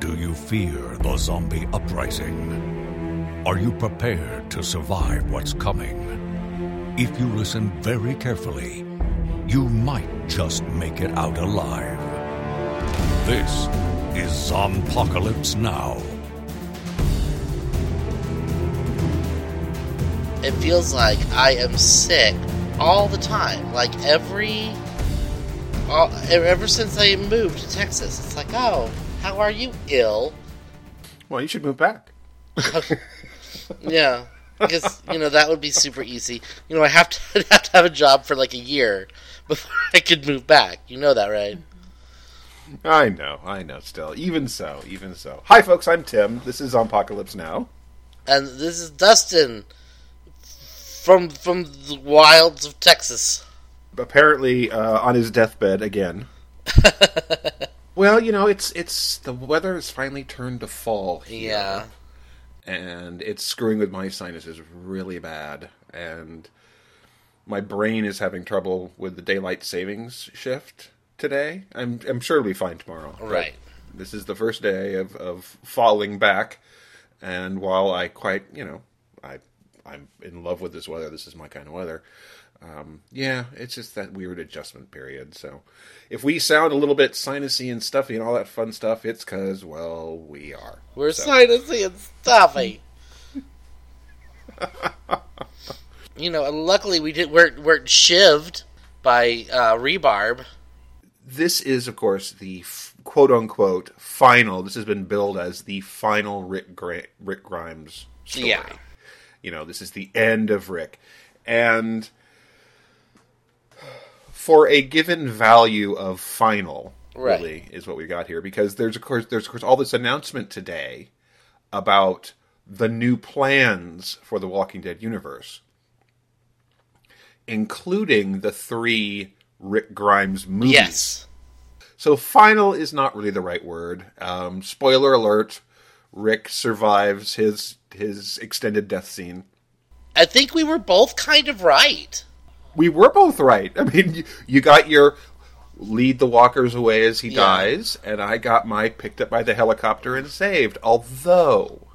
Do you fear the zombie uprising? Are you prepared to survive what's coming? If you listen very carefully, you might just make it out alive. This is Zompocalypse Now. It feels like I am sick all the time. Like every. All, ever since I moved to Texas, it's like, oh, how are you? Ill. Well, you should move back. Yeah, because you know that would be super easy. You know, I have to I'd have to have a job for like a year before I could move back. You know that, right? I know, I know. Still, even so, even so. Hi, folks. I'm Tim. This is Zompocalypse Now. And this is Dustin from from the wilds of Texas. Apparently, uh, on his deathbed again. well, you know, it's it's the weather has finally turned to fall. Here, Yeah. and it's screwing with my sinuses really bad, and my brain is having trouble with the daylight savings shift today. I'm I'm sure it'll be fine tomorrow. Right. This is the first day of, of falling back, and while I quite you know I I'm in love with this weather. This is my kind of weather. Um, yeah, it's just that weird adjustment period. So, if we sound a little bit sinusy and stuffy and all that fun stuff, it's because well we are. We're So- sinusy and stuffy. you know, luckily we did weren't weren't shivved by uh, rebarb. this is, of course, the f- quote unquote final. This has been billed as the final Rick, Gra- Rick Grimes story. Yeah. You know, this is the end of Rick. And for a given value of final, Right. really, is what we got here. Because there's, of course, there's, of course, all this announcement today about the new plans for the Walking Dead universe, including the three Rick Grimes movies. Yes. So final is not really the right word. Um, spoiler alert: Rick survives his his extended death scene. I think we were both kind of right. We were both right. I mean, you, you got your lead the walkers away as he Yeah. dies, and I got my picked up by the helicopter and saved. Although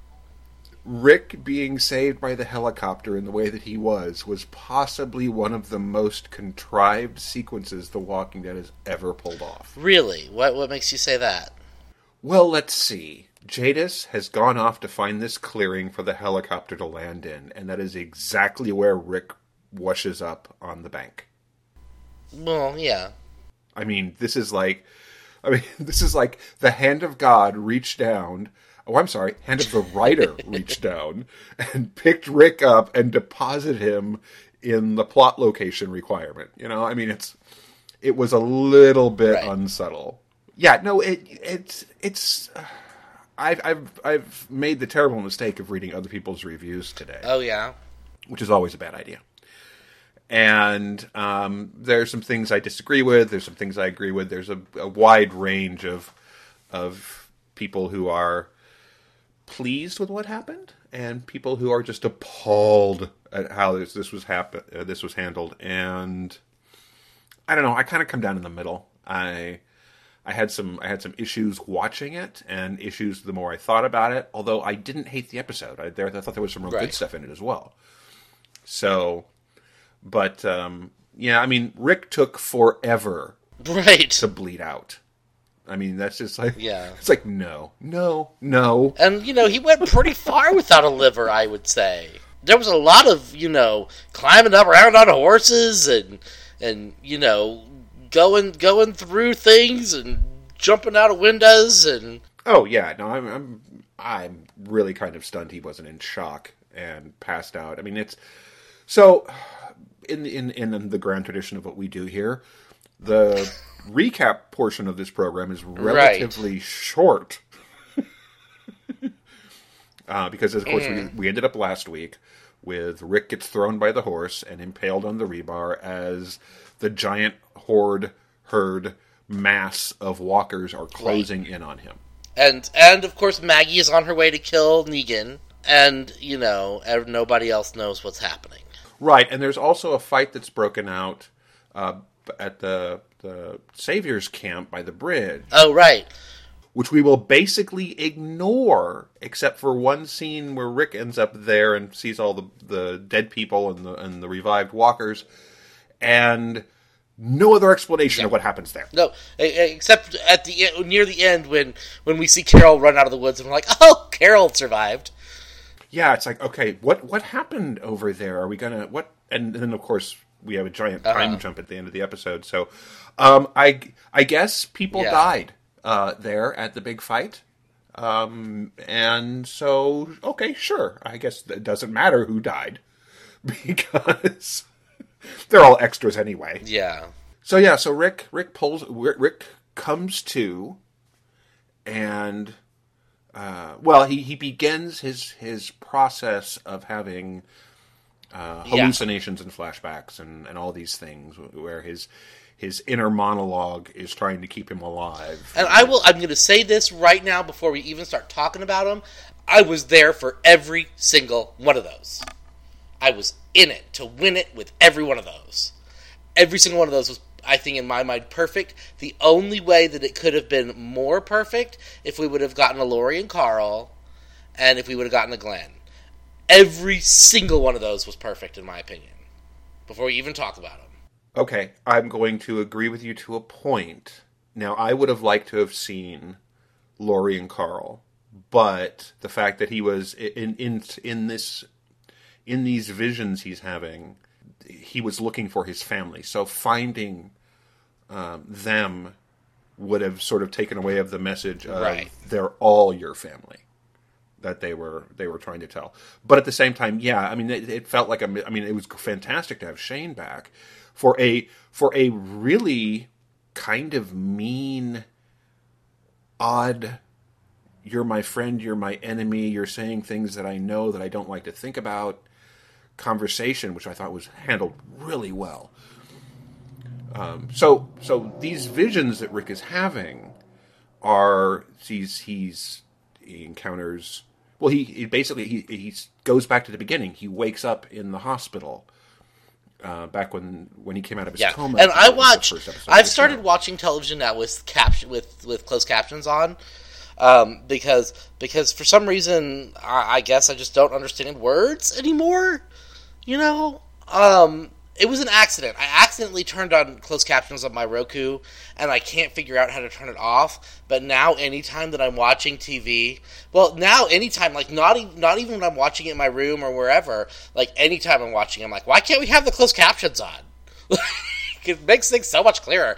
Rick being saved by the helicopter in the way that he was was possibly one of the most contrived sequences The Walking Dead has ever pulled off. Really? What what makes you say that? Well, let's see. Jadis has gone off to find this clearing for the helicopter to land in, and that is exactly where Rick washes up on the bank. Well, yeah. I mean, this is like, I mean, this is like the hand of God reached down. Oh, I'm sorry, hand of the writer reached down and picked Rick up and deposited him in the plot location requirement. You know, I mean, it's it was a little bit Right. unsubtle. Yeah, no, it it's it's. uh, I've I've I've made the terrible mistake of reading other people's reviews today Oh yeah. which is always a bad idea. And um, there's some things I disagree with. There's some things I agree with. There's a, a wide range of of people who are pleased with what happened, and people who are just appalled at how this this was happen uh, this was handled. And I don't know. I kind of come down in the middle. I I had some I had some issues watching it, and issues the more I thought about it. Although I didn't hate the episode, I, there I thought there was some real Right. good stuff in it as well. So, but um, yeah, I mean, Rick took forever Right. to bleed out. I mean, that's just like Yeah. it's like no, no, no. And you know, he went pretty far without a liver, I would say. There was a lot of, you know, climbing up around on horses and and you know, going going through things and jumping out of windows and Oh yeah, no, I'm I'm I'm really kind of stunned he wasn't in shock and passed out. I mean, it's so in in in the grand tradition of what we do here, the recap portion of this program is relatively short. uh, because of course we, we ended up last week with Rick gets thrown by the horse and impaled on the rebar as the giant horde herd mass of walkers are closing in on him. and and of course Maggie is on her way to kill Negan and you know, nobody else knows what's happening. Right, and there's also a fight that's broken out uh, at the the Savior's camp by the bridge, Oh right. which we will basically ignore, except for one scene where Rick ends up there and sees all the, the dead people and the and the revived walkers, and no other explanation of what happens there. No, except at the near the end when when we see Carol run out of the woods and we're like, oh, Carol survived. Yeah, it's like okay, what what happened over there? Are we gonna what? And then of course we have a giant time Uh-huh. jump at the end of the episode. So, um, I I guess people Yeah. died uh, there at the big fight. Um, and so okay, sure. I guess it doesn't matter who died because they're all extras anyway. Yeah, So yeah, so Rick Rick pulls Rick comes to, and uh, well, he he begins his his process of having uh, Yeah. hallucinations and flashbacks and and all these things where his his inner monologue is trying to keep him alive. and I will. I'm going to say this right now before we even start talking about him. I was there for every single one of those. I was in it to win it with every one of those. Every single one of those was, I think, in my mind, perfect. The only way that it could have been more perfect if we would have gotten a Lori and Carl, and if we would have gotten a Glenn. Every single one of those was perfect, in my opinion. Before we even talk about them. Okay, I'm going to agree with you to a point. Now, I would have liked to have seen Lori and Carl, but the fact that he was in in in this in these visions he's having, he was looking for his family. So finding um, them would have sort of taken away of the message of Right. they're all your family that they were they were trying to tell. But at the same time, yeah, I mean, it, it felt like a. I mean, it was fantastic to have Shane back for a for a really kind of mean, odd. You're my friend. You're my enemy. You're saying things that I know that I don't like to think about. Conversation, which I thought was handled really well. Um, so, so these visions that Rick is having are he's he's he encounters well he, he basically he he goes back to the beginning he wakes up in the hospital uh, back when when he came out of his Yeah, coma and I That was the watch. first episode of I've started show. watching television now with cap with with closed captions on, um, because because for some reason I, I guess I just don't understand words anymore. You know, um, it was an accident. I accidentally turned on closed captions on my Roku, and I can't figure out how to turn it off. But now, anytime that I'm watching TV, well, now anytime, like not even not even when I'm watching it in my room or wherever, like anytime I'm watching, I'm like, why can't we have the closed captions on? it makes things so much clearer.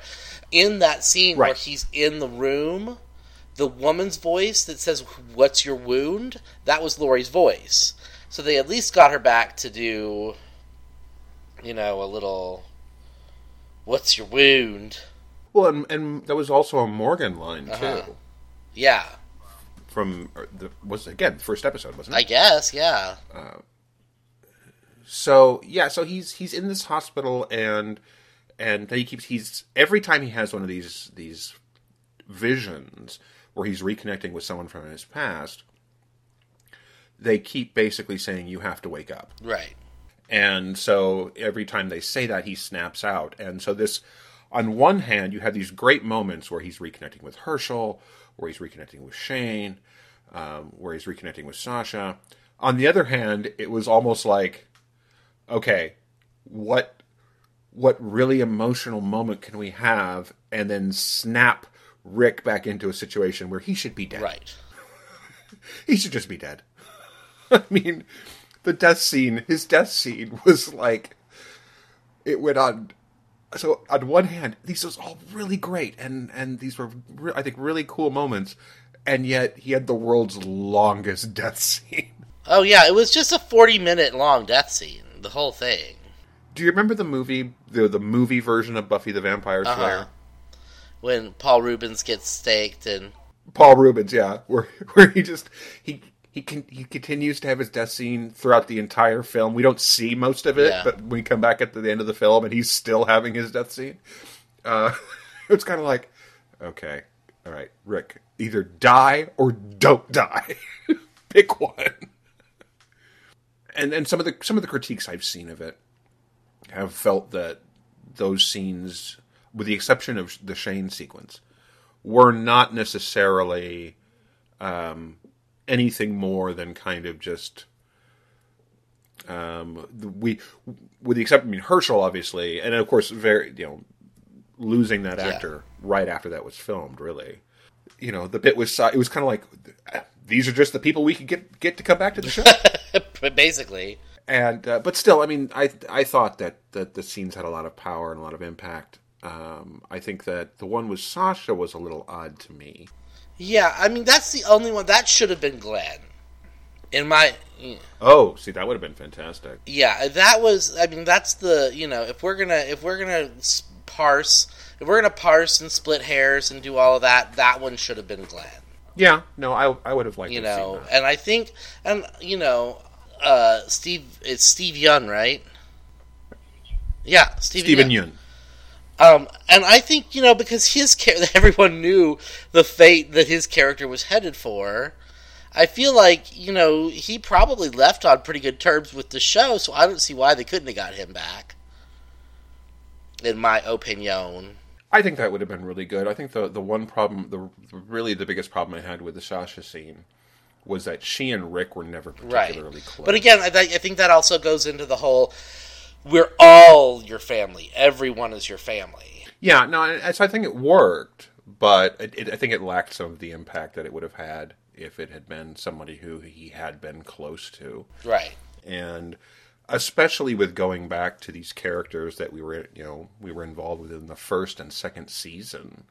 In that scene where he's in the room, the woman's voice that says, What's your wound? That was Lori's voice. So they at least got her back to do, you know, a little, What's your wound? well and, and that was also a Morgan line too Uh-huh. Yeah, from the was again the first episode wasn't it I guess, yeah. so yeah so he's he's in this hospital and and he keeps he's every time he has one of these these visions where he's reconnecting with someone from his past they keep basically saying you have to wake up Right. and so every time they say that he snaps out and so this on one hand you have these great moments where he's reconnecting with hershel where he's reconnecting with shane um, where he's reconnecting with sasha on the other hand it was almost like okay what what really emotional moment can we have and then snap rick back into a situation where he should be dead Right. he should just be dead. I mean, the death scene, his death scene was like, it went on. So on one hand, these was all really great, and and these were, re- I think, really cool moments, and yet he had the world's longest death scene. Oh, yeah, it was just a 40 minute long death scene, the whole thing. Do you remember the movie, the the movie version of Buffy the Vampire Slayer? Uh-huh. When Paul Reubens gets staked and. Paul Reubens, yeah, where where he just he he can he continues to have his death scene throughout the entire film. We don't see most of it, Yeah. but we come back at the end of the film and he's still having his death scene. Uh, it's kind of like, okay, all right, Rick, either die or don't die. Pick one. And and some of the some of the critiques I've seen of it have felt that those scenes, with the exception of the Shane sequence, were not necessarily um, anything more than kind of just um, we, with the exception, I mean Hershel, obviously, and of course, very you know, losing that actor right after that was filmed, really. You know, the bit was it was kind of like these are just the people we could get get to come back to the show. But basically, and uh, but still, I mean, I I thought that that the scenes had a lot of power and a lot of impact. Um, I think that the one with Sasha was a little odd to me. Yeah. I mean, that's the only one that should have been Glenn. In my, Oh, see, that would have been fantastic. yeah, that was. I mean, that's the you know, if we're gonna if we're gonna parse, if we're gonna parse and split hairs and do all of that, that one should have been Glenn. Yeah, no, I I would have liked you to know that. and i think and you know uh steve it's steve young right yeah steve Stephen young. Yun. Um and i think you know because his char- everyone knew the fate that his character was headed for i feel like you know he probably left on pretty good terms with the show so i don't see why they couldn't have got him back in my opinion I think that would have been really good. I think the the one problem, the really the biggest problem I had with the Sasha scene was that she and Rick were never right particularly close. but again I, I think that also goes into the whole we're all your family. Everyone is your family. Yeah, no, so I think it worked, but it, it, I think it lacked some of the impact that it would have had if it had been somebody who he had been close to. right. And especially with going back to these characters that we were you know we were involved with in the first and second season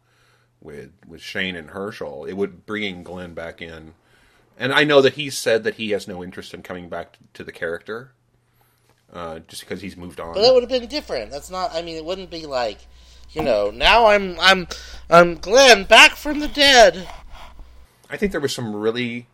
with with Shane and Hershel it would bringing Glenn back in and I know that he said that he has no interest in coming back to the character uh, just because he's moved on But that would have been different. That's not. I mean, it wouldn't be like, you know, now I'm I'm I'm Glenn back from the dead. I think there were some really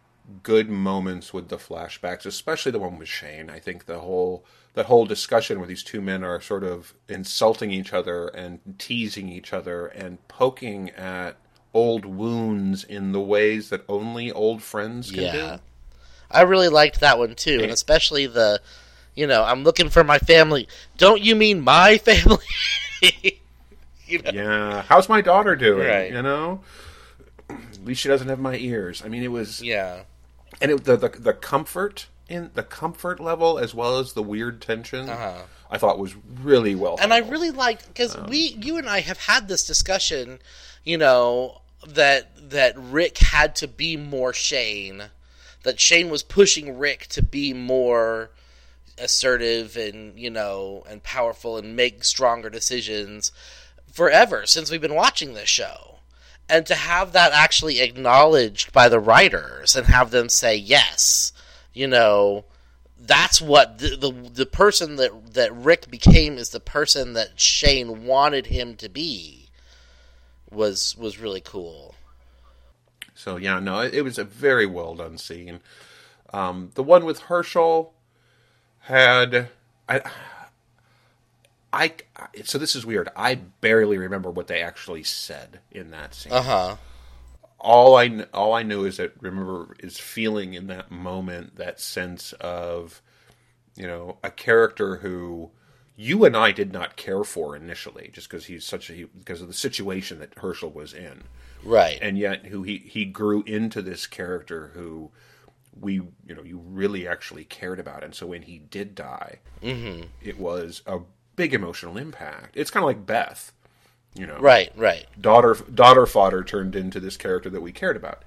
good moments with the flashbacks, especially the one with Shane. I think the whole that whole discussion where these two men are sort of insulting each other and teasing each other and poking at old wounds in the ways that only old friends can Yeah, do. I really liked that one too, and especially the, you know, I'm looking for my family. Don't you mean my family? you know? Yeah, how's my daughter doing? Right. You know, at least she doesn't have my ears. I mean, it was Yeah. and it, the, the the comfort in the comfort level as well as the weird tension Uh-huh. I thought was really well and I really liked because Um, we, you and I have had this discussion, you know, that that Rick had to be more Shane, that Shane was pushing Rick to be more assertive and you know and powerful and make stronger decisions forever since we've been watching this show. And to have that actually acknowledged by the writers and have them say yes, you know, that's what the, the the person that that Rick became is the person that Shane wanted him to be was was really cool. so yeah no it, it was a very well done scene um, the one with Hershel had I I so this is weird I barely remember what they actually said in that scene Uh huh. all I all I knew is that remember is feeling in that moment that sense of you know a character who you and I did not care for initially just because he's such a because of the situation that Hershel was in Right. and yet who he he grew into this character who we you know you really actually cared about and so when he did die mm-hmm. it was a big emotional impact it's kind of like Beth you know Right. Right. daughter daughter fodder turned into this character that we cared about.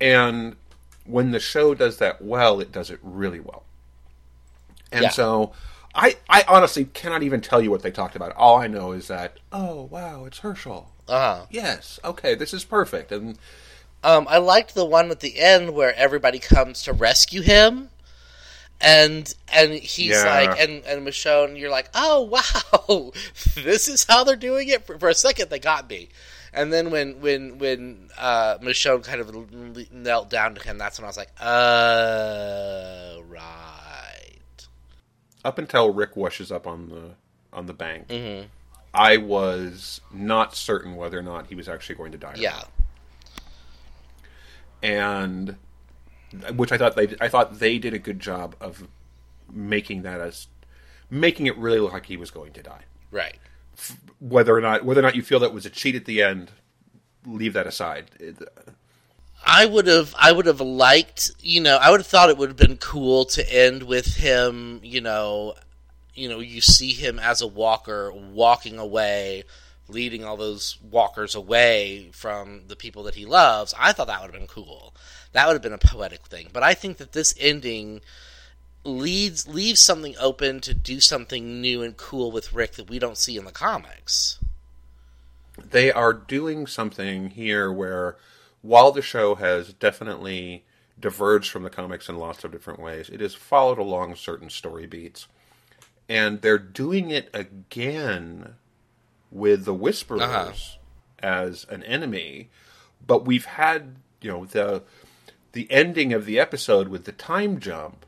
And when the show does that well, it does it really well. And Yeah. so I I honestly cannot even tell you what they talked about. All I know is that oh wow, it's Hershel. Uh huh. Yes, okay, this is perfect. And Um, I liked the one at the end where everybody comes to rescue him, and and he's Yeah. like, and and Michonne, you're like, oh wow, this is how they're doing it. For, for a second, they got me, and then when when when uh, Michonne kind of knelt down to him, that's when I was like, uh, right, up until Rick washes up on the on the bank, Mm-hmm. I was not certain whether or not he was actually going to die. yeah, not. And which I thought they I thought they did a good job of making that as making it really look like he was going to die. right, Whether or not whether or not you feel that was a cheat at the end, leave that aside. I would have I would have liked you know I would have thought it would have been cool to end with him you know you know you see him as a walker walking away leading all those walkers away from the people that he loves I thought that would have been cool. That would have been a poetic thing. But I think that this ending leads leaves something open to do something new and cool with Rick that we don't see in the comics. They are doing something here where while the show has definitely diverged from the comics in lots of different ways, it has followed along certain story beats. And they're doing it again with the Whisperers Uh-huh. as an enemy, but we've had, you know, the the ending of the episode with the time jump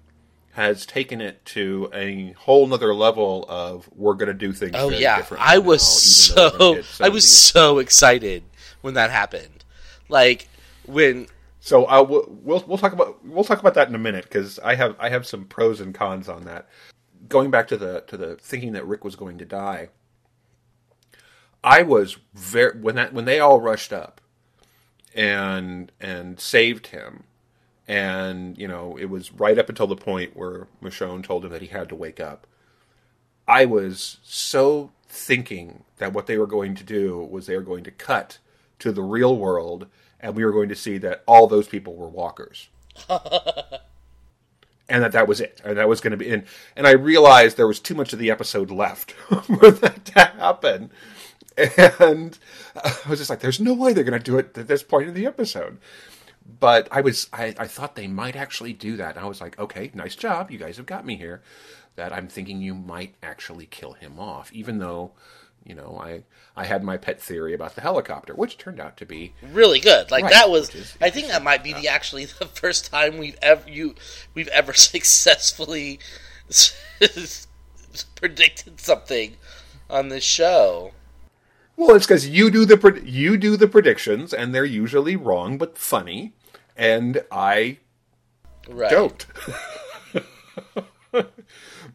has taken it to a whole nother level of we're going to do things. Oh yeah, differently I now, was even though we're gonna so I was so excited when that happened. Like when So uh, we'll, we'll we'll talk about we'll talk about that in a minute because I have I have some pros and cons on that. Going back to the to the thinking that Rick was going to die, I was very when that when they all rushed up and and saved him, and you know it was right up until the point where Michonne told him that he had to wake up. I was so thinking that what they were going to do was they were going to cut to the real world and we were going to see that all those people were walkers. and that that was it. And that was going to be and and I realized there was too much of the episode left for that to happen. And I was just like there's no way they're going to do it at this point in the episode. But I was I, I thought they might actually do that. And I was like, okay, nice job. You guys have got me here. That I'm thinking you might actually kill him off, even though, you know, I I had my pet theory about the helicopter, which turned out to be really good. Like Right, that was. is I think that might be the uh, actually the first time we've ever you we've ever successfully predicted something on this show. Well. It's because you do the pred- you do the predictions, and they're usually wrong but funny, and I Right. don't.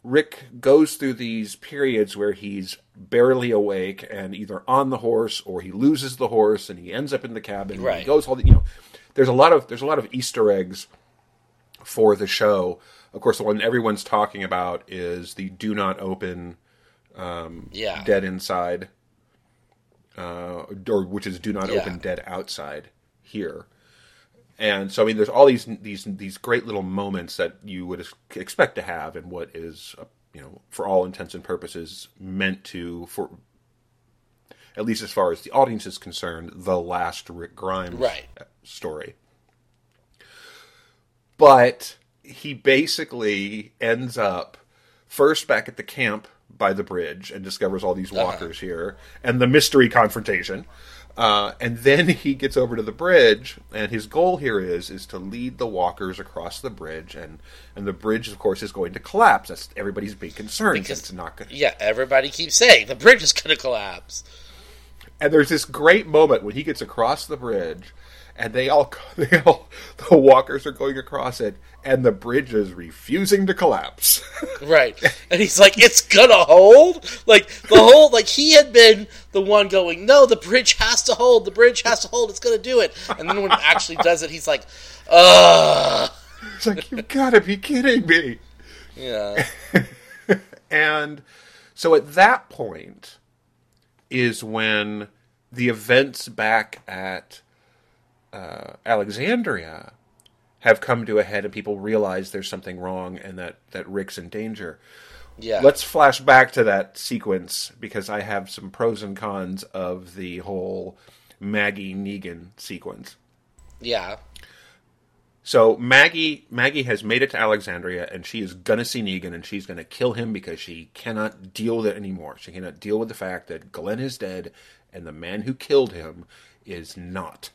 Rick goes through these periods where he's barely awake and either on the horse or he loses the horse and he ends up in the cabin. and Right. He goes all the, you know. There's a lot of there's a lot of Easter eggs for the show. Of course, the one everyone's talking about is the "Do not open" um, Yeah. dead inside, uh, or which is do not Yeah. open dead outside here. And so, I mean, there's all these these these great little moments that you would expect to have in what is, uh, you know, for all intents and purposes, meant to for at least as far as the audience is concerned, the last Rick Grimes Right. story. But he basically ends up first back at the camp by the bridge and discovers all these walkers here and the mystery confrontation. Uh, and then he gets over to the bridge, and his goal here is is to lead the walkers across the bridge, and and the bridge, of course, is going to collapse. That's everybody's big concern. Because- it's not going. Yeah, everybody keeps saying the bridge is going to collapse. And there's this great moment when he gets across the bridge, and they all, they all, the walkers are going across it, and the bridge is refusing to collapse. Right. And he's like, it's gonna hold? Like, the whole, like, he had been the one going, no, the bridge has to hold, the bridge has to hold, it's gonna do it. And then when it actually does it, he's like, ugh. it's like you've got to be kidding me. Yeah. And so at that point is when the events back at uh, Alexandria have come to a head and people realize there's something wrong and that, that Rick's in danger. Yeah. Let's flash back to that sequence because I have some pros and cons of the whole Maggie Negan sequence. Yeah. So Maggie Maggie has made it to Alexandria and she is gonna see Negan and she's gonna kill him because she cannot deal with it anymore. She cannot deal with the fact that Glenn is dead and the man who killed him is not.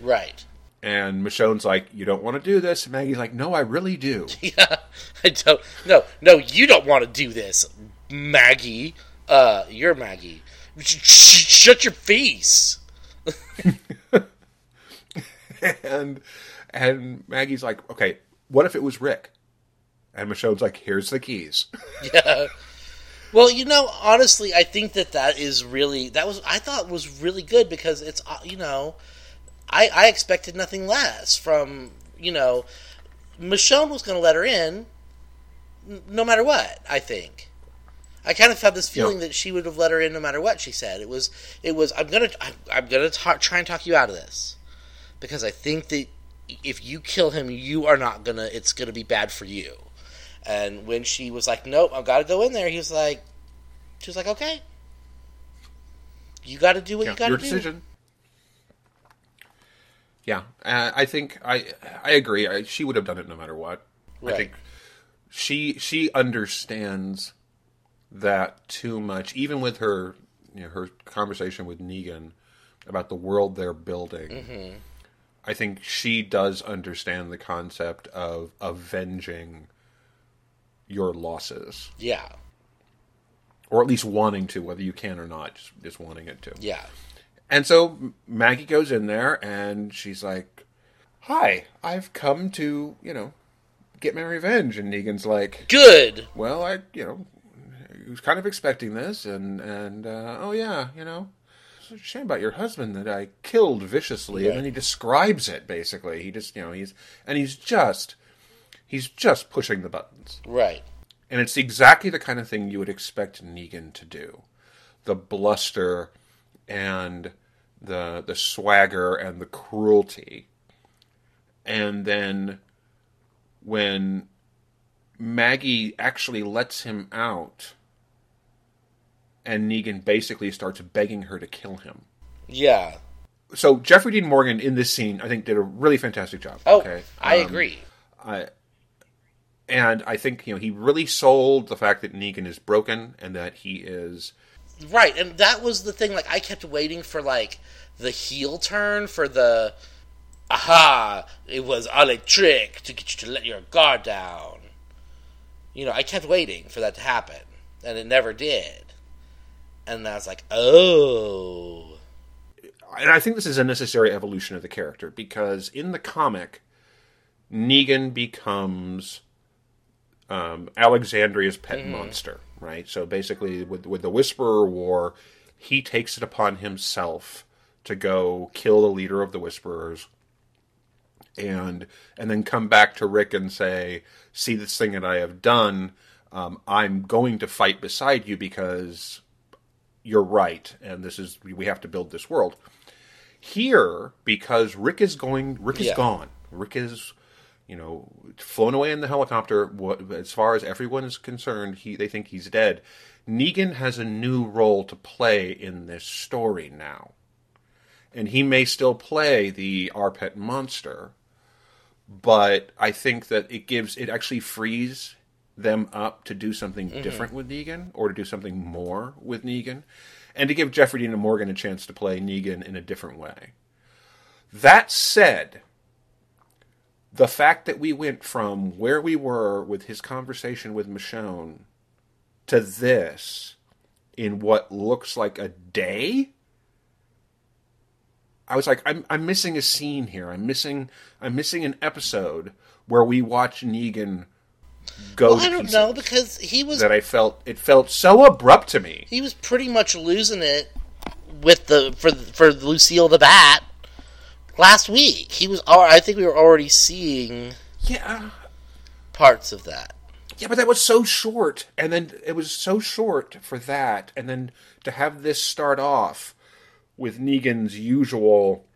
Right. And Michonne's like, You don't want to do this? And Maggie's like, No, I really do. Yeah. I don't, no, no, you don't want to do this, Maggie. Uh, you're Maggie. Sh- sh- shut your face. and and Maggie's like, Okay, what if it was Rick? And Michonne's like, Here's the keys. Yeah. Well, you know, honestly, I think that that is really that was I thought was really good because it's uh, you know, I I expected nothing less from you know, Michonne was going to let her in, no matter what. I think. I kind of had this feeling Yeah. that she would have let her in no matter what she said. It was it was I'm gonna I'm, I'm gonna try and talk you out of this because I think that if you kill him, you are not gonna. It's gonna be bad for you. And when she was like, "Nope, I've got to go in there," he was like, "She was like, okay, you got to do what Yeah, you got to do." decision. Yeah, uh, I think I I agree. I, she would have done it no matter what. Right. I think she she understands that too much, even with her you know, her conversation with Negan about the world they're building. Mm-hmm. I think she does understand the concept of avenging your losses, Yeah, or at least wanting to, whether you can or not, just, just wanting it to. yeah, And so Maggie goes in there and she's like, Hi, I've come to, you know, get my revenge. And Negan's like, good. Well, I, you know, was kind of expecting this. And, and uh, oh, yeah, you know, it's a shame about your husband that I killed viciously. And then he describes it, basically. He just, you know, he's, and he's just, he's just pushing the buttons. Right. And it's exactly the kind of thing you would expect Negan to do. The bluster and the the swagger and the cruelty. And then when Maggie actually lets him out and Negan basically starts begging her to kill him. Yeah. So Jeffrey Dean Morgan in this scene I think did a really fantastic job. Oh, okay? I Um, agree. I, and I think you know he really sold the fact that Negan is broken and that he is Right, and that was the thing. Like, I kept waiting for like the heel turn for the aha. It was all a trick to get you to let your guard down. You know, I kept waiting for that to happen, and it never did. And I was like, oh, and I think this is a necessary evolution of the character because in the comic, Negan becomes um, Alexandria's pet monster, right? So basically, with with the Whisperer War, he takes it upon himself to go kill the leader of the Whisperers, and and then come back to Rick and say, "See this thing that I have done. Um, I'm going to fight beside you because you're right, and this is we have to build this world." Here, because Rick is going, Rick is Yeah. gone. Rick is, you know, flown away in the helicopter. What, as far as everyone is concerned, he they think he's dead. Negan has a new role to play in this story now, and he may still play the Arpet monster, but I think that it gives it actually frees them up to do something mm-hmm. different with Negan or to do something more with Negan and to give Jeffrey Dean Morgan a chance to play Negan in a different way. That said, the fact that we went from where we were with his conversation with Michonne to this in what looks like a day I was like, I'm I'm missing a scene here. I'm missing I'm missing an episode where we watch Negan go well, I don't know because he was that I felt it felt so abrupt to me. he was pretty much losing it with the for for Lucille the Bat last week. He was. I think we were already seeing Yeah, parts of that. yeah, but that was so short, and then it was so short for that, and then to have this start off with Negan's usual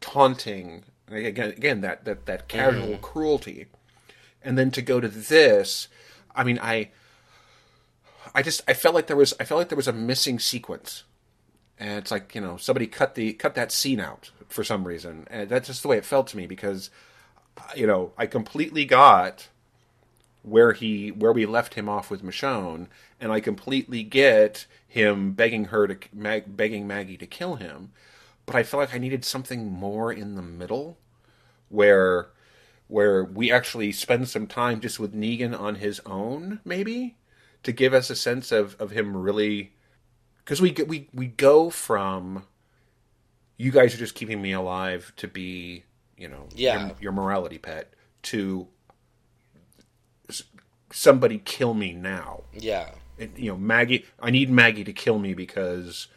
taunting again, again that that that casual mm-hmm. cruelty, and then to go to this, I mean, I, I just I felt like there was I felt like there was a missing sequence, and it's like you know somebody cut the cut that scene out for some reason, and that's just the way it felt to me because, uh, you know, I completely got where he where we left him off with Michonne, and I completely get him begging her to Mag, begging Maggie to kill him, but I felt like I needed something more in the middle, where where we actually spend some time just with Negan on his own, maybe to give us a sense of of him really, because we we we go from you guys are just keeping me alive to be you know Yeah. your, your morality pet to somebody kill me now Yeah. It, you know, Maggie. I need Maggie to kill me because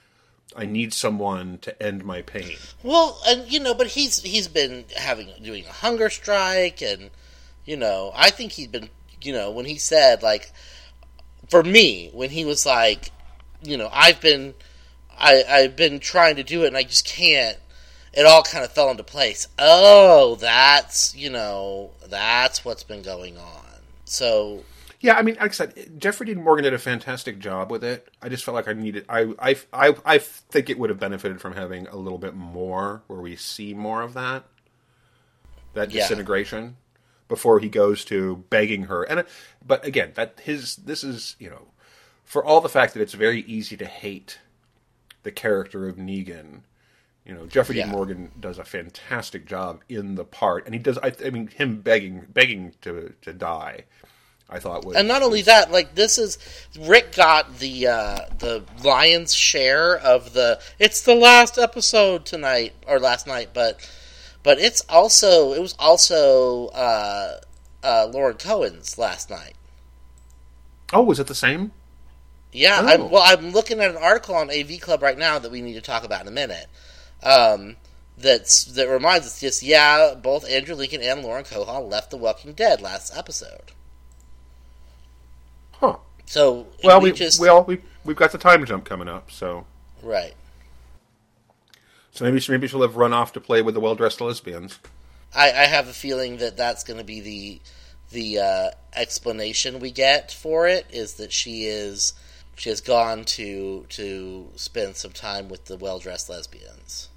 I need someone to end my pain. Well, and you know, but he's he's been having doing a hunger strike, and you know, I think he's been, you know, when he said like, for me, when he was like, you know, I've been, I I've been trying to do it, and I just can't. It all kind of fell into place. Oh, that's you know, that's what's been going on. So Yeah, I mean, like I said, Jeffrey Dean Morgan did a fantastic job with it. I just felt like I needed. I, I, I, I think it would have benefited from having a little bit more, where we see more of that, that Yeah. disintegration, before he goes to begging her. And uh, but again, that his this is you know, for all the fact that it's very easy to hate the character of Negan. You know, Jeffrey Yeah. Dean Morgan does a fantastic job in the part, and he does. I, I mean, him begging, begging to to die. I thought was And not only that, like this is Rick got the uh, the lion's share of the. It's the last episode tonight or last night, but but it's also it was also uh, uh, Lauren Cohan's last night. Oh, was it the same? Yeah, Oh. I'm, well, I'm looking at an article on AV Club right now that we need to talk about in a minute. Um, that's that reminds us just yeah, both Andrew Lincoln and Lauren Cohan left The Walking Dead last episode. Huh. So Well, we, we, just we all we we've got the time jump coming up, so right. so maybe she, maybe she'll have run off to play with the well dressed lesbians. I, I have a feeling that that's going to be the the uh, explanation we get for it is that she is she has gone to to spend some time with the well dressed lesbians.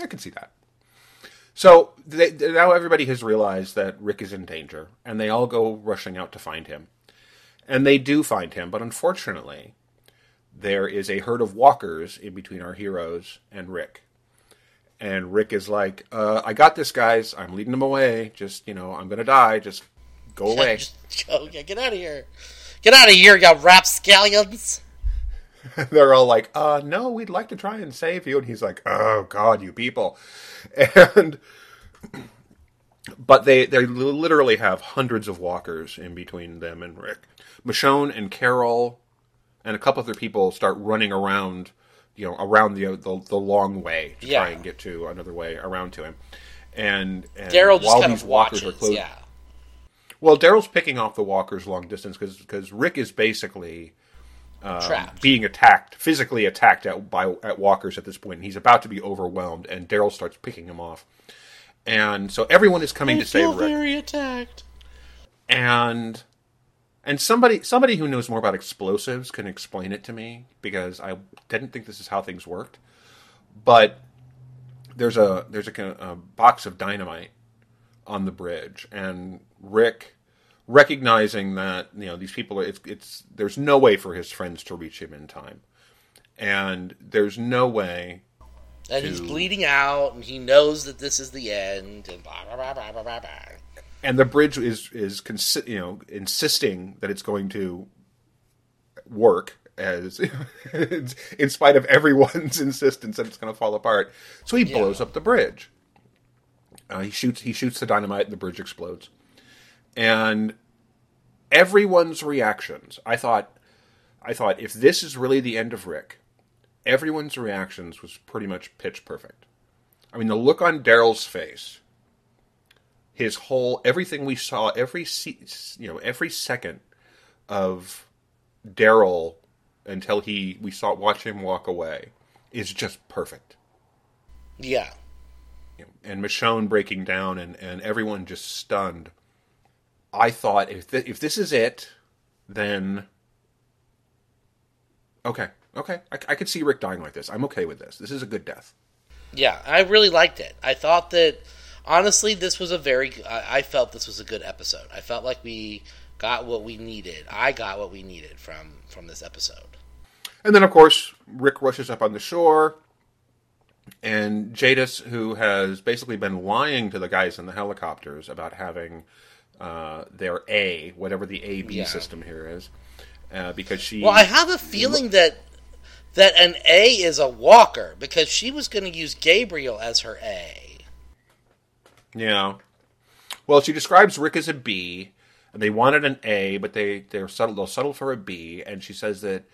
I can see that. So they, now everybody has realized that Rick is in danger, and they all go rushing out to find him. And they do find him, but unfortunately, there is a herd of walkers in between our heroes and Rick. And Rick is like, uh, "I got this, guys. I'm leading them away. Just you know, I'm gonna die. Just go away." Just go, get out of here! Get out of here, you rapscallions! they're all like, uh, no, we'd like to try and save you. And he's like, oh, God, you people. And, but they, they literally have hundreds of walkers in between them and Rick. Michonne and Carol and a couple other people start running around, you know, around the, the, the long way to Yeah. try and get to another way around to him. And, and Daryl just while kind these of walkers watches. are close, yeah, well, Daryl's picking off the walkers long distance because Rick is basically um, trapped. being attacked, physically attacked at by at walkers at this point. He's about to be overwhelmed, and Daryl starts picking him off. And so everyone is coming I to save feel Rick, very attacked. and and somebody somebody who knows more about explosives can explain it to me because I didn't think this is how things worked. But there's a there's a, a box of dynamite on the bridge, and Rick recognizing that you know these people are it's, it's there's no way for his friends to reach him in time and there's no way And he's bleeding out, and he knows that this is the end, and blah blah blah blah blah blah. blah. and the bridge is is consi- you know insisting that it's going to work as in spite of everyone's insistence that it's going to fall apart so he Yeah. blows up the bridge uh, he shoots he shoots the dynamite and the bridge explodes and everyone's reactions i thought i thought if this is really the end of rick everyone's reactions was pretty much pitch perfect i mean the look on daryl's face his whole everything we saw every you know every second of Daryl until he we saw watch him walk away is just perfect. Yeah, And Michonne breaking down and and everyone just stunned. I thought if th- if this is it, then okay, okay, I, I could see Rick dying like this. I'm okay with this. This is a good death. yeah. I really liked it. I thought that honestly, this was a very. I, I felt this was a good episode. I felt like we got what we needed. I got what we needed from from this episode. And then, of course, Rick rushes up on the shore, and Jadis, who has basically been lying to the guys in the helicopters about having uh, their A, whatever the A B Yeah. system here is, uh, because she. Well, I have a feeling that that an A is a walker because she was going to use Gabriel as her A. Yeah. Well, she describes Rick as a B, and they wanted an A, but they they're settle, they'll settle for a B. And she says that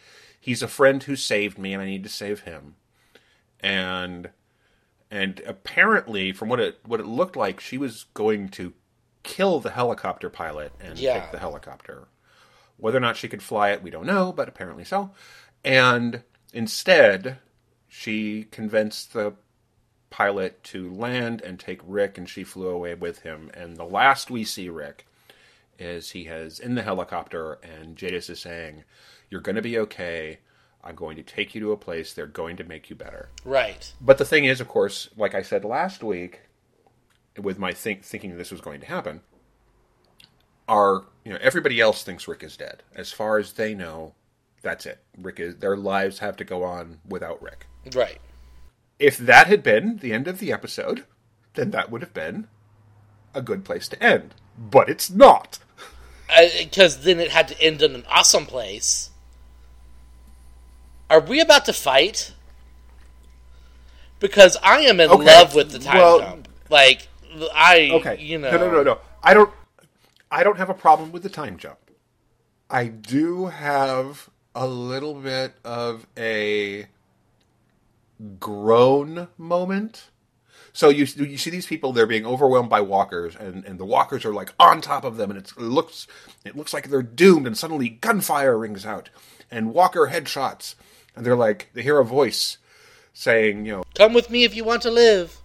he's a friend who saved me, and I need to save him. And and apparently, from what it what it looked like, she was going to kill the helicopter pilot and Yeah. take the helicopter. Whether or not she could fly it, we don't know, but apparently so. And instead, she convinced the pilot to land and take Rick, and she flew away with him. And the last we see Rick is he has in the helicopter, and Jadis is saying, "You're going to be okay. I'm going to take you to a place. They're going to make you better." Right. But the thing is, of course, like I said last week, with my think thinking this was going to happen, are you know everybody else thinks Rick is dead. As far as they know, that's it. Rick is their lives have to go on without Rick. Right. If that had been the end of the episode, then that would have been a good place to end. But it's not. Uh, because then it had to end in an awesome place. Are we about to fight? Because I am in Okay, love with the time well- jump. Like I, Okay. you know, No, no, no, no. I don't. I don't have a problem with the time jump. I do have a little bit of a groan moment. So you you see these people they're being overwhelmed by walkers and, and the walkers are like on top of them and it's, it looks it looks like they're doomed and suddenly gunfire rings out and walker headshots and they're like they hear a voice saying you know Come with me if you want to live.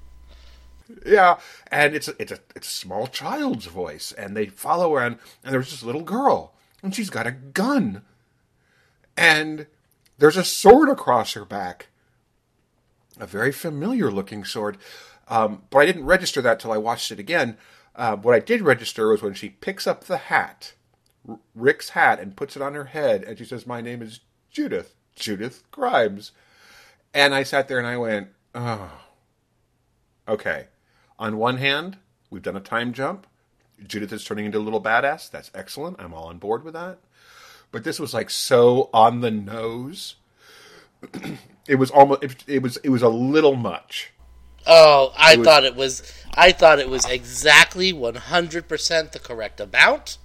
Yeah, and it's a, it's a it's a small child's voice, and they follow around, and there's this little girl, and she's got a gun, and there's a sword across her back, a very familiar looking sword, um, but I didn't register that till I watched it again. Uh, what I did register was when she picks up the hat, R- Rick's hat, and puts it on her head, and she says, "My name is Judith, Judith Grimes," and I sat there and I went, "Oh." Okay. On one hand, we've done a time jump. Judith is turning into a little badass. That's excellent. I'm all on board with that. But this was like so on the nose. it was almost it, it was it was a little much. Oh, I was- thought it was. I thought it was exactly one hundred percent the correct amount.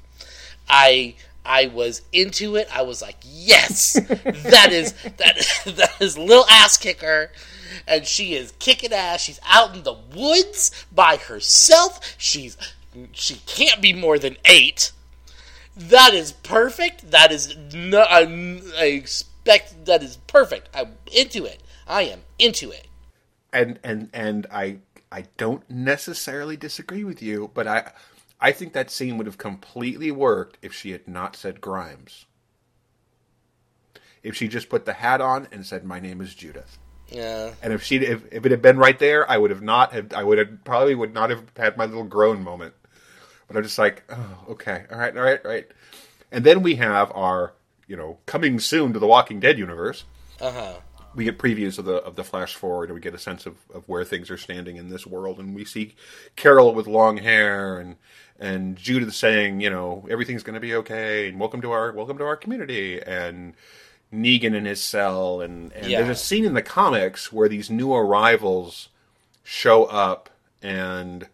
I I was into it. I was like, yes, that is that that is little ass kicker, and she is kicking ass. She's out in the woods by herself. She's she can't be more than eight. That is perfect. That is no. I, I expect that is perfect. I'm into it. I am into it. And and and I I don't necessarily disagree with you, but I I think that scene would have completely worked if she had not said Grimes. If she just put the hat on and said, "My name is Judith." Yeah. And if she if, if it had been right there, I would have not have I would have probably would not have had my little groan moment. But I'm just like, oh, okay, all right, all right, all right. And then we have our, you know, coming soon to the Walking Dead universe. Uh huh. We get previews of the of the flash forward, and we get a sense of, of where things are standing in this world. And we see Carol with long hair, and and Judith saying, you know, everything's going to be okay, and welcome to our welcome to our community, and Negan in his cell, and, and Yeah. there's a scene in the comics where these new arrivals show up, and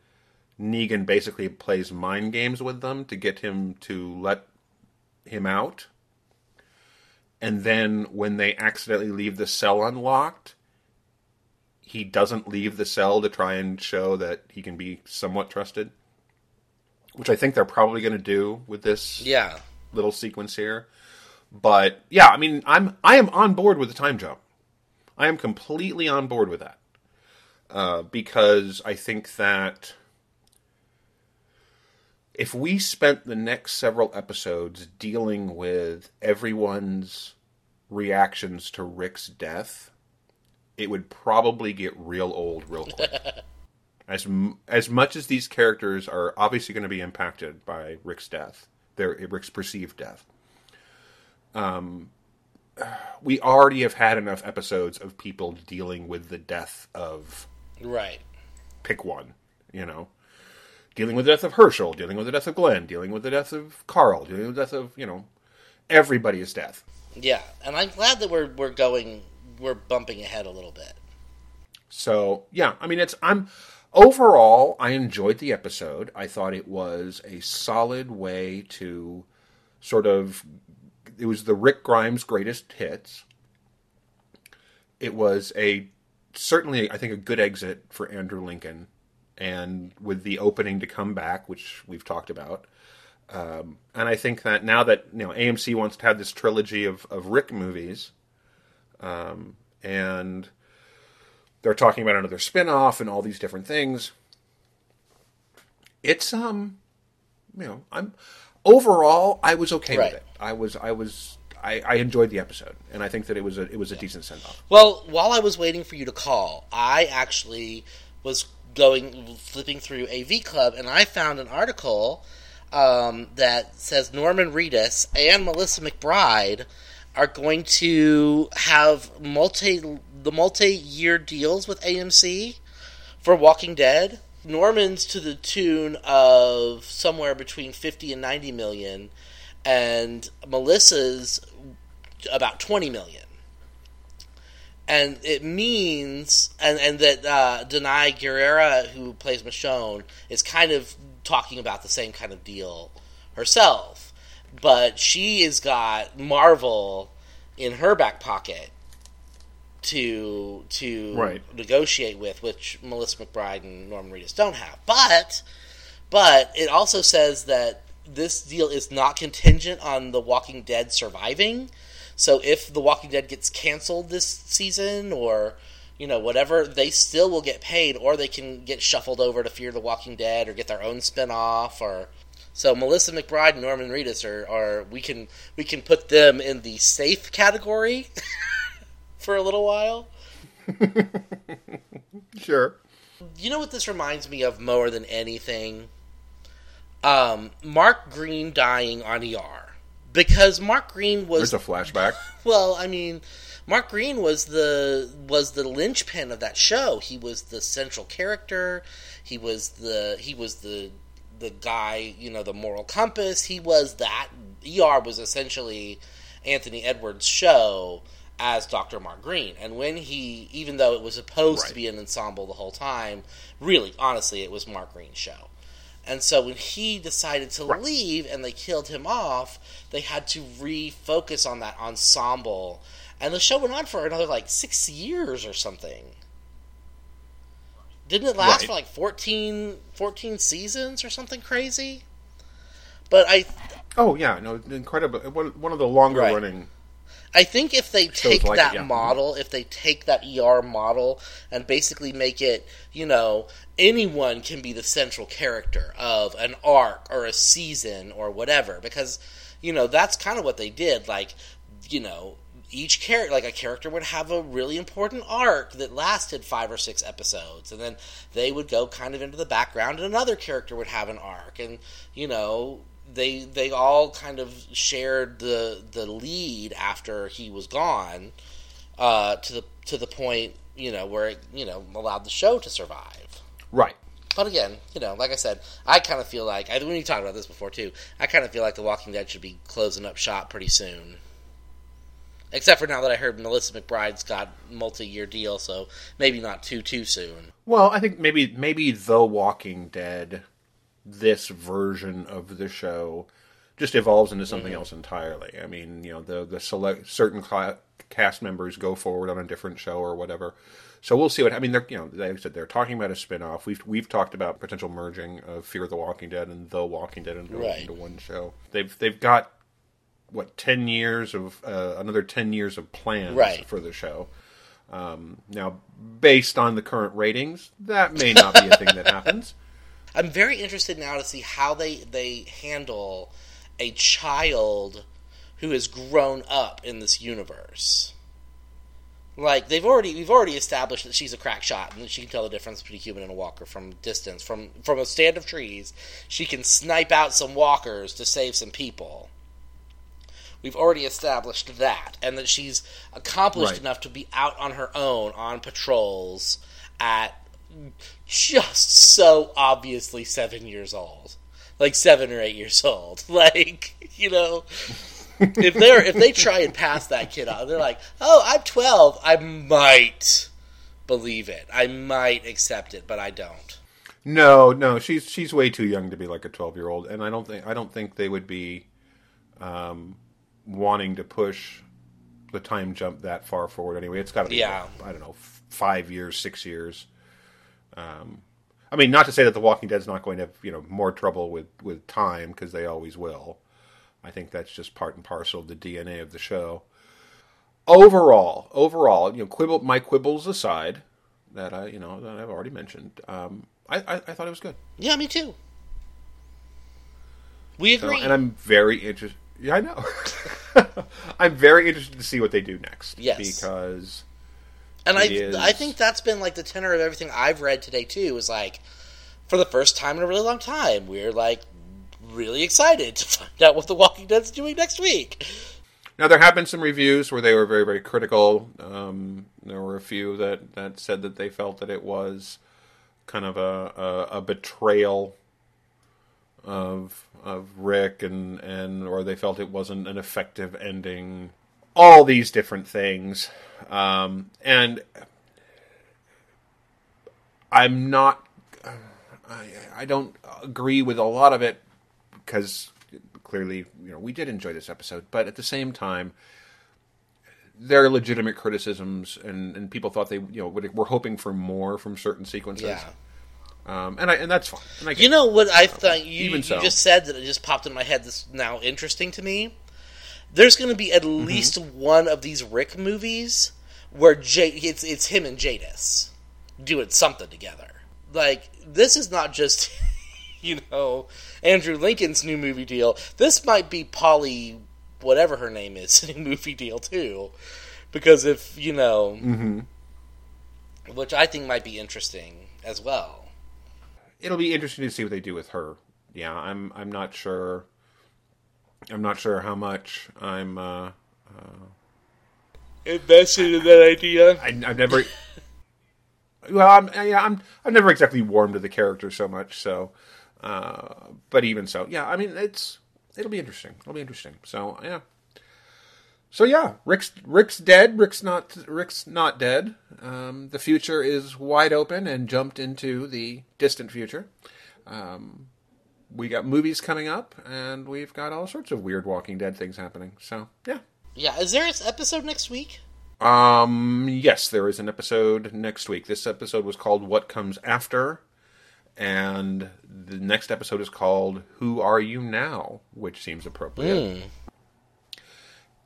Negan basically plays mind games with them to get him to let him out. And then when they accidentally leave the cell unlocked, he doesn't leave the cell to try and show that he can be somewhat trusted. Which I think they're probably going to do with this Yeah. little sequence here. But yeah, I mean, I'm I am on board with the time jump. I am completely on board with that uh, because I think that if we spent the next several episodes dealing with everyone's reactions to Rick's death, it would probably get real old real quick. as as much as these characters are obviously going to be impacted by Rick's death, their Rick's perceived death. Um, we already have had enough episodes of people dealing with the death of Right. pick one, you know. Dealing with the death of Hershel, dealing with the death of Glenn, dealing with the death of Carl, dealing with the death of, you know, everybody's death. Yeah, and I'm glad that we're we're going we're bumping ahead a little bit. So yeah, I mean it's I'm overall, I enjoyed the episode. I thought it was a solid way to sort of. It was the Rick Grimes greatest hits. It was a certainly, I think, a good exit for Andrew Lincoln, and with the opening to come back, which we've talked about. Um, and I think that now that you know AMC wants to have this trilogy of, of Rick movies, um, and they're talking about another spin-off and all these different things. It's um, you know, I'm overall I was okay Right. with it. I was I was I, I enjoyed the episode, and I think that it was a it was a decent send off. Well, while I was waiting for you to call, I actually was going flipping through AV Club, and I found an article um, that says Norman Reedus and Melissa McBride are going to have multi the multi year deals with AMC for Walking Dead. Norman's to the tune of somewhere between fifty and ninety million, and Melissa's about twenty million. And it means and and that uh, Danai Gurira, who plays Michonne, is kind of talking about the same kind of deal herself, but she has got Marvel in her back pocket to to Right. negotiate with, which Melissa McBride and Norman Reedus don't have. But but it also says that this deal is not contingent on The Walking Dead surviving. So if The Walking Dead gets canceled this season or you know whatever, they still will get paid or they can get shuffled over to Fear the Walking Dead or get their own spin-off or so Melissa McBride and Norman Reedus are, are we can we can put them in the safe category for a little while. Sure. You know what this reminds me of more than anything? Um, Mark Green dying on ER. Because Mark Green was There's a flashback. well, I mean, Mark Green was the was the linchpin of that show. He was the central character. He was the he was the the guy, you know, the moral compass. He was that. ER was essentially Anthony Edwards' show as Dr. Mark Green. And when he, even though it was supposed to be an ensemble the whole time, really, honestly, it was Mark Green's show. And so when he decided to Right. leave and they killed him off, they had to refocus on that ensemble. And the show went on for another like six years or something. Didn't it last Right. for like 14, 14 seasons or something crazy? But I Oh yeah, no, incredible. One one of the longer Right. running. I think if they take like it, that yeah. model, if they take that ER model and basically make it, you know, anyone can be the central character of an arc or a season or whatever, because, you know, that's kind of what they did. Like, you know, each character, like a character would have a really important arc that lasted five or six episodes, and then they would go kind of into the background, and another character would have an arc, and, you know, they they all kind of shared the the lead after he was gone uh, to the to the point you know where it you know allowed the show to survive. Right. But again, you know, like I said, I kind of feel like I you talked about this before too. I kind of feel like The Walking Dead should be closing up shop pretty soon. Except for now that I heard Melissa McBride's got multi-year deal, so maybe not too too soon. Well, I think maybe maybe The Walking Dead, this version of the show, just evolves into something else entirely. I mean, you know, the the select certain cla cast members go forward on a different show or whatever. So we'll see what. I mean, they're you know, like I said, they're talking about a spin-off. We've we've talked about potential merging of Fear the Walking Dead and The Walking Dead into, Right. into one show. They've they've got what ten years of uh, another ten years of plans Right. for the show. Um, now, based on the current ratings, that may not be a thing that happens. I'm very interested now to see how they they handle a child who has grown up in this universe. Like they've already we've already established that she's a crack shot and that she can tell the difference between a human and a walker from distance. From from a stand of trees, she can snipe out some walkers to save some people. We've already established that, and that she's accomplished Right. enough to be out on her own on patrols at just so obviously seven years old, like seven or eight years old. Like you know, if they're if they try and pass that kid on, they're like, "Oh, I'm 12. I might believe it. I might accept it, but I don't." No, no, she's she's way too young to be like a twelve year old, and I don't think I don't think they would be um, wanting to push the time jump that far forward anyway. It's got to be, Yeah. I don't know, f- five years, six years. Um, I mean, not to say that The Walking Dead's not going to have you know more trouble with with time because they always will. I think that's just part and parcel of the DNA of the show. Overall, overall, you know, quibble my quibbles aside, that I you know that I've already mentioned, um, I, I I thought it was good. Yeah, me too. We So, agree. and I'm very interested. Yeah, I know. I'm very interested to see what they do next. Yes. because And I, It is- I think that's been like the tenor of everything I've read today too. Is like, for the first time in a really long time, we're like really excited to find out what The Walking Dead's doing next week. now there have been some reviews where they were very very critical. Um, there were a few that that said that they felt that it was kind of a a, a betrayal of of Rick and and or they felt it wasn't an effective ending. All these different things, um, and I'm not. I, I don't agree with a lot of it because clearly, you know, we did enjoy this episode, but at the same time, there are legitimate criticisms, and, and people thought they, you know, would- were hoping for more from certain sequences. Yeah. Um, and I and that's fine. And I You know what I thought you, Even you so. just said that it just popped in my head. That's now interesting to me. There's going to be at Mm-hmm. least one of these Rick movies where J- it's it's him and Jadis doing something together. Like this is not just you know Andrew Lincoln's new movie deal. This might be Polly, whatever her name is, new movie deal too. Because if you know, Mm-hmm. which I think might be interesting as well. it'll be interesting to see what they do with her. Yeah, I'm I'm not sure. I'm not sure how much I'm. Uh, uh, Invested in that idea. I, I've never. well, I'm yeah, I'm I've never exactly warmed to the character so much. So, uh, but even so, yeah, I mean it's it'll be interesting. It'll be interesting. So yeah. So yeah, Rick's Rick's dead. Rick's not Rick's not dead. Um, the future is wide open and jumped into the distant future. Um, we got movies coming up, and we've got all sorts of weird Walking Dead things happening. So yeah. Yeah, is there an episode next week? Um, yes, there is an episode next week. This episode was called What Comes After, and the next episode is called Who Are You Now, which seems appropriate.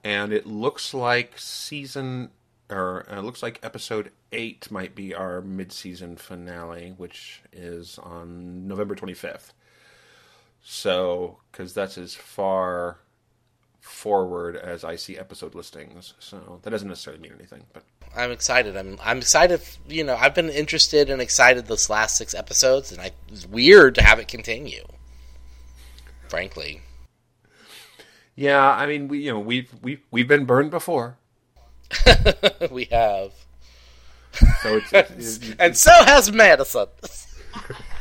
And it looks like season, or uh, it looks like episode 8 might be our mid season finale, which is on November 25th. So, because that's as far forward as I see episode listings. So that doesn't necessarily mean anything, but I'm excited. I'm I'm excited. You know, I've been interested and excited this last six episodes, and I, it's weird to have it continue. Frankly, yeah, I mean, we you know we've we we've been burned before, we have, so it's, it's, it's and so has Madison.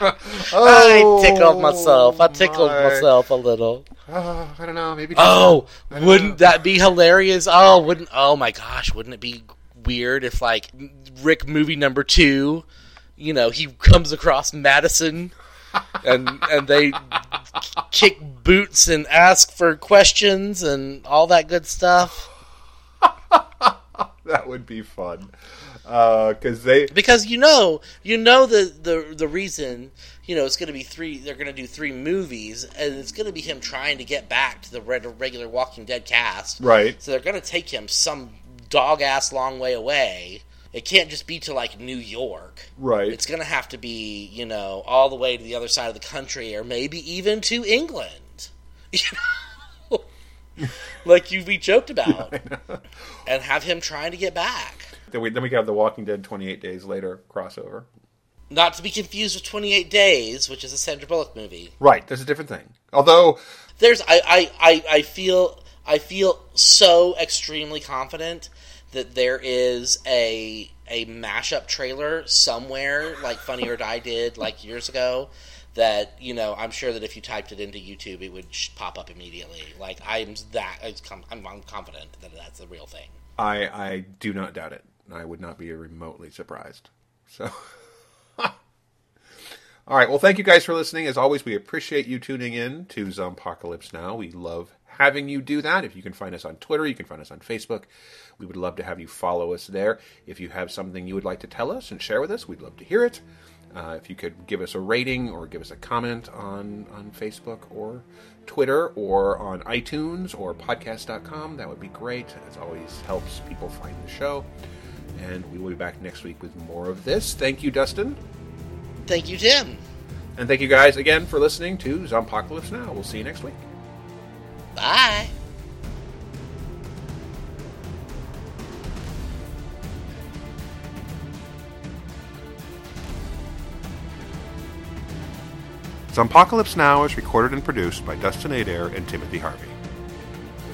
oh, I tickled myself. I tickled my. myself a little. Oh, I don't know, maybe. Oh, wouldn't know. that be hilarious? Oh, wouldn't? Oh my gosh, wouldn't it be weird if like Rick movie number two, you know, he comes across Madison, and and they kick boots and ask for questions and all that good stuff. that would be fun Uh, because they Because you know, you know the the the reason. You know, it's going to be three. They're going to do three movies, and it's going to be him trying to get back to the red- regular Walking Dead cast. right. So they're going to take him some dog ass long way away. It can't just be to like New York. Right. It's going to have to be, you know, all the way to the other side of the country or maybe even to England. You know? like you we joked about. and have him trying to get back. Then we then we have the Walking Dead 28 Days Later crossover. Not to be confused with 28 Days, which is a Sandra Bullock movie. Right, that's a different thing. Although There's I I, I, I feel I feel so extremely confident that there is a a mashup trailer somewhere like Funny or Die did like years ago that you know I'm sure that if you typed it into YouTube it would sh- pop up immediately like I'm that I'm, I'm confident that that's the real thing I I do not doubt it. I would not be remotely surprised. So All right. Well, thank you guys for listening. As always, we appreciate you tuning in to Zompocalypse Now. We love having you do that. If you can find us on Twitter, you can find us on Facebook. We would love to have you follow us there. If you have something you would like to tell us and share with us, we'd love to hear it. Uh, if you could give us a rating or give us a comment on, on Facebook or Twitter or on iTunes or podcast.com, that would be great. It always helps people find the show. And we will be back next week with more of this. Thank you, Dustin. Thank you, Tim. And thank you guys again for listening to Zompocalypse Now. We'll see you next week. Bye. Zompocalypse Now is recorded and produced by Dustin Adair and Timothy Harvey.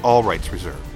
All rights reserved.